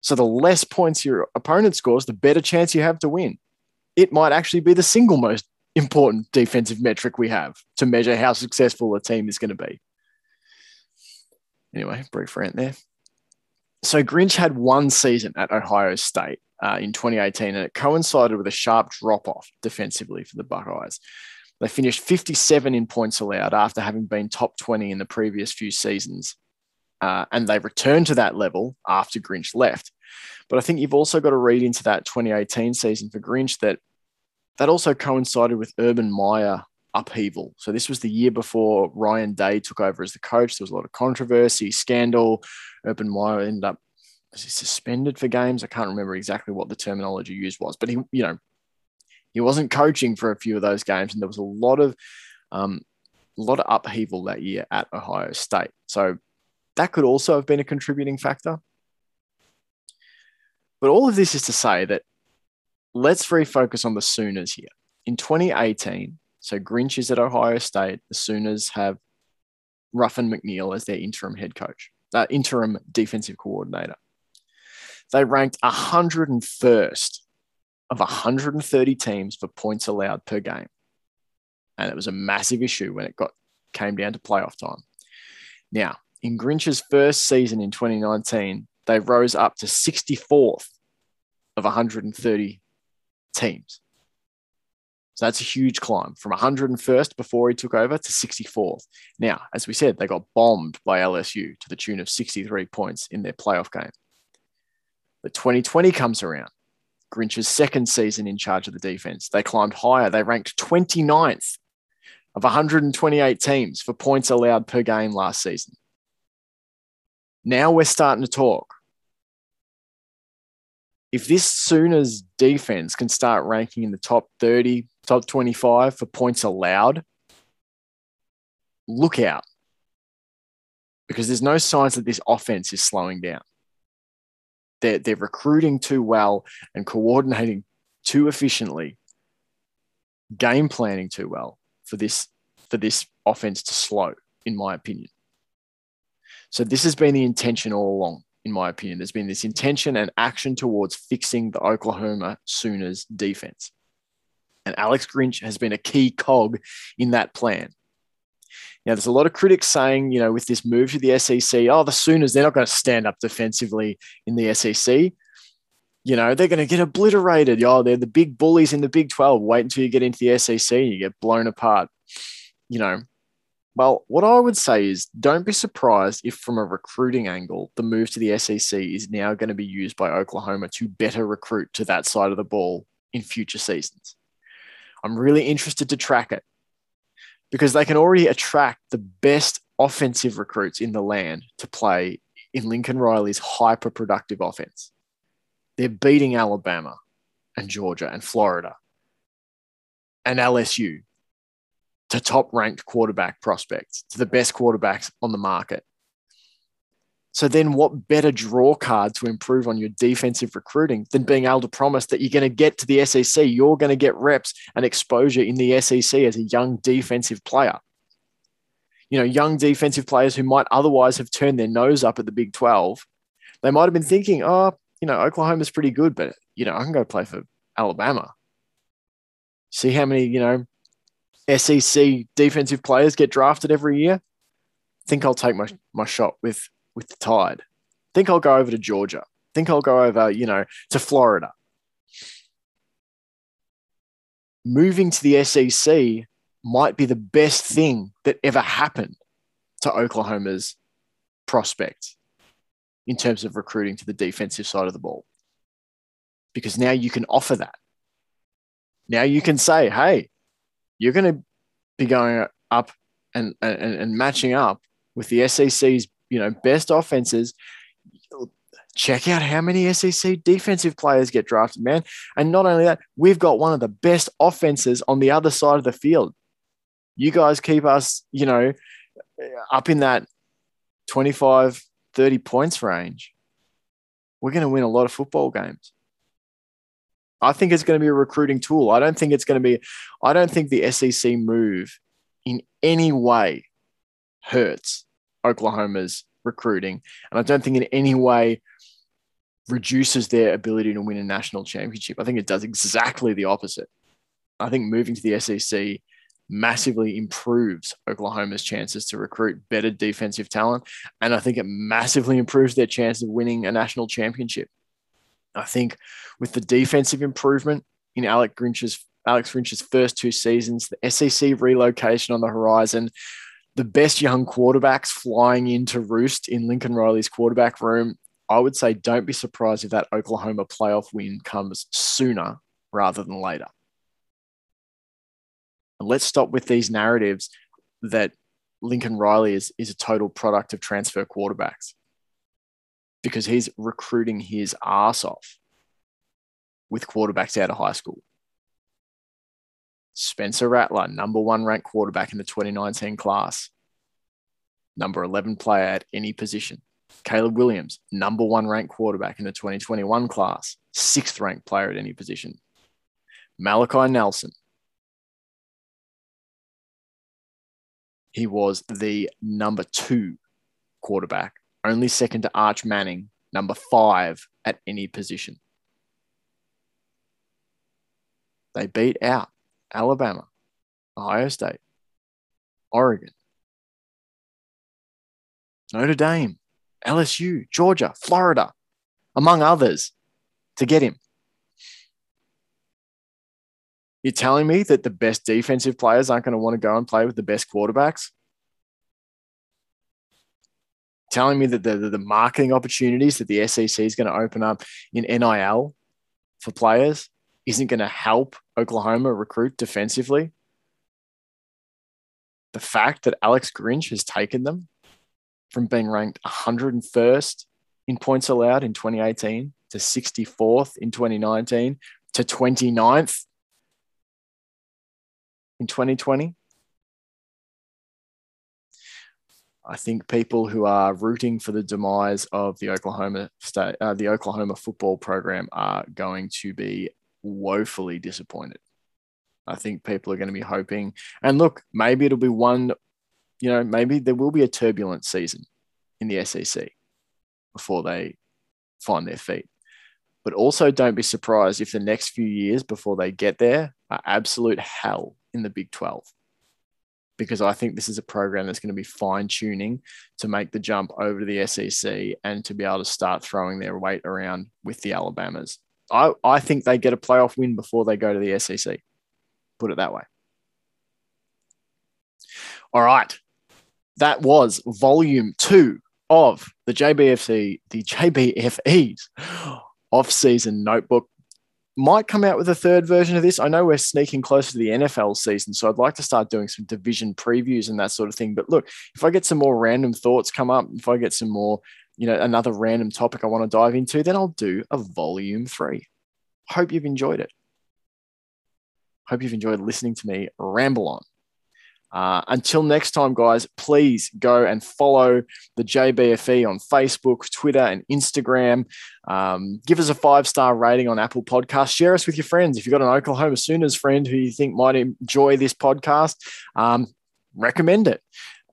So the less points your opponent scores, the better chance you have to win. It might actually be the single most important defensive metric we have to measure how successful a team is going to be. Anyway, brief rant there. So Grinch had one season at Ohio State uh, in 2018, and it coincided with a sharp drop off defensively for the Buckeyes. They finished 57 in points allowed after having been top 20 in the previous few seasons. Uh, and they returned to that level after Grinch left. But I think you've also got to read into that 2018 season for Grinch that that also coincided with Urban Meyer upheaval. So this was the year before Ryan Day took over as the coach. There was a lot of controversy, scandal. Urban Meyer ended up was he suspended for games? I can't remember exactly what the terminology used was, but he, you know, he wasn't coaching for a few of those games, and there was a lot of um, a lot of upheaval that year at Ohio State. So that could also have been a contributing factor. But all of this is to say that let's refocus on the Sooners here. In 2018, so Grinch is at Ohio State. The Sooners have Ruffin McNeill as their interim head coach, uh, interim defensive coordinator. They ranked 101st of 130 teams for points allowed per game. And it was a massive issue when it got came down to playoff time. Now, in Grinch's first season in 2019, they rose up to 64th of 130 teams. So that's a huge climb from 101st before he took over to 64th. Now, as we said, they got bombed by LSU to the tune of 63 points in their playoff game. But 2020 comes around. Grinch's second season in charge of the defense. They climbed higher. They ranked 29th of 128 teams for points allowed per game last season. Now we're starting to talk if this Sooners defense can start ranking in the top 30, top 25 for points allowed, look out. Because there's no signs that this offense is slowing down. They're, they're recruiting too well and coordinating too efficiently, game planning too well for this, for this offense to slow, in my opinion. So this has been the intention all along in my opinion. There's been this intention and action towards fixing the Oklahoma Sooners defense. And Alex Grinch has been a key cog in that plan. Now, there's a lot of critics saying, you know, with this move to the SEC, oh, the Sooners, they're not going to stand up defensively in the SEC. You know, they're going to get obliterated. Oh, they're the big bullies in the Big 12. Wait until you get into the SEC you get blown apart. You know, well, what I would say is don't be surprised if, from a recruiting angle, the move to the SEC is now going to be used by Oklahoma to better recruit to that side of the ball in future seasons. I'm really interested to track it because they can already attract the best offensive recruits in the land to play in Lincoln Riley's hyper productive offense. They're beating Alabama and Georgia and Florida and LSU to top ranked quarterback prospects, to the best quarterbacks on the market. So then, what better draw card to improve on your defensive recruiting than being able to promise that you're going to get to the SEC? You're going to get reps and exposure in the SEC as a young defensive player. You know, young defensive players who might otherwise have turned their nose up at the Big 12, they might have been thinking, oh, you know, Oklahoma's pretty good, but, you know, I can go play for Alabama. See how many, you know, SEC defensive players get drafted every year, think I'll take my, my shot with with the Tide. Think I'll go over to Georgia. Think I'll go over, you know, to Florida. Moving to the SEC might be the best thing that ever happened to Oklahoma's prospects in terms of recruiting to the defensive side of the ball. Because now you can offer that. Now you can say, hey, you're going to be going up and, and, and matching up with the SEC's you know best offenses. Check out how many SEC defensive players get drafted, man. And not only that, we've got one of the best offenses on the other side of the field. You guys keep us, you know, up in that 25, 30 points range. We're going to win a lot of football games. I think it's going to be a recruiting tool. I don't think it's going to be, I don't think the SEC move in any way hurts Oklahoma's recruiting. And I don't think in any way reduces their ability to win a national championship. I think it does exactly the opposite. I think moving to the SEC massively improves Oklahoma's chances to recruit better defensive talent. And I think it massively improves their chance of winning a national championship. I think with the defensive improvement in Alex Grinch's Alex Grinch's first two seasons, the SEC relocation on the horizon, the best young quarterbacks flying into roost in Lincoln Riley's quarterback room, I would say don't be surprised if that Oklahoma playoff win comes sooner rather than later. And let's stop with these narratives that Lincoln Riley is, is a total product of transfer quarterbacks because he's recruiting his ass off with quarterbacks out of high school. Spencer Rattler, number one ranked quarterback in the 2019 class, number 11 player at any position. Caleb Williams, number one ranked quarterback in the 2021 class, sixth ranked player at any position. Malachi Nelson, he was the number two quarterback, only second to Arch Manning, number five at any position. They beat out Alabama, Ohio State, Oregon, Notre Dame, LSU, Georgia, Florida, among others, to get him. You're telling me that the best defensive players aren't going to want to go and play with the best quarterbacks? Telling me that the, the, the marketing opportunities that the SEC is going to open up in NIL for players isn't going to help Oklahoma recruit defensively? The fact that Alex Grinch has taken them from being ranked 101st in points allowed in 2018 to 64th in 2019 to 29th in 2020. I think people who are rooting for the demise of the Oklahoma state, uh, the Oklahoma football program, are going to be woefully disappointed. I think people are going to be hoping, and look, maybe it'll be one, you know, maybe there will be a turbulent season in the SEC before they find their feet. But also don't be surprised if the next few years before they get there are absolute hell in the Big 12. Because I think this is a program that's going to be fine tuning to make the jump over to the SEC and to be able to start throwing their weight around with the Alabamas. I, I think they get a playoff win before they go to the SEC. Put it that way. All right. That was volume two of the JBFC, the JBFE's off-season notebook. Might come out with a third version of this. I know we're sneaking closer to the NFL season, so I'd like to start doing some division previews and that sort of thing. But look, if I get some more random thoughts come up, if I get some more you know, another random topic I want to dive into, then I'll do a volume three. Hope you've enjoyed it. Hope you've enjoyed listening to me ramble on. Uh, until next time, guys, please go and follow the JBFE on Facebook, Twitter, and Instagram. Um, give us a five star rating on Apple Podcasts. Share us with your friends. If you've got an Oklahoma Sooners friend who you think might enjoy this podcast, um, recommend it.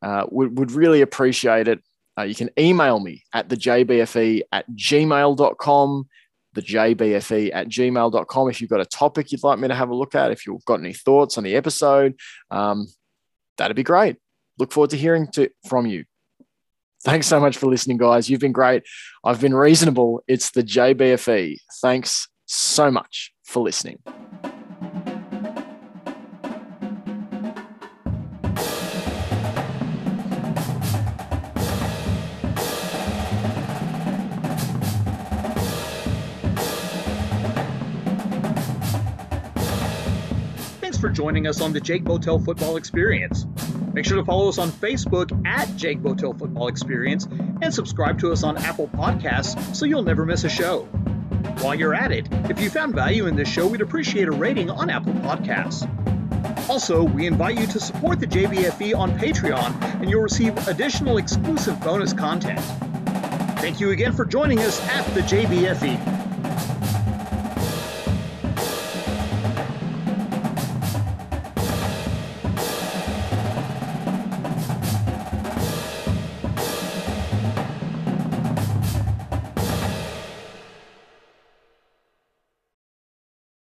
Uh, would, would really appreciate it. Uh, you can email me at the jbfe at gmail.com, the jbfe at gmail.com. If you've got a topic you'd like me to have a look at, if you've got any thoughts on the episode, um, that'd be great. Look forward to hearing to, from you. Thanks so much for listening, guys. You've been great. I've been reasonable. It's the JBFE. Thanks so much for listening. Joining us on the Jake Botel Football Experience. Make sure to follow us on Facebook at Jake Botel Football Experience and subscribe to us on Apple Podcasts so you'll never miss a show. While you're at it, if you found value in this show, we'd appreciate a rating on Apple Podcasts. Also, we invite you to support the JBFE on Patreon and you'll receive additional exclusive bonus content. Thank you again for joining us at the JBFE.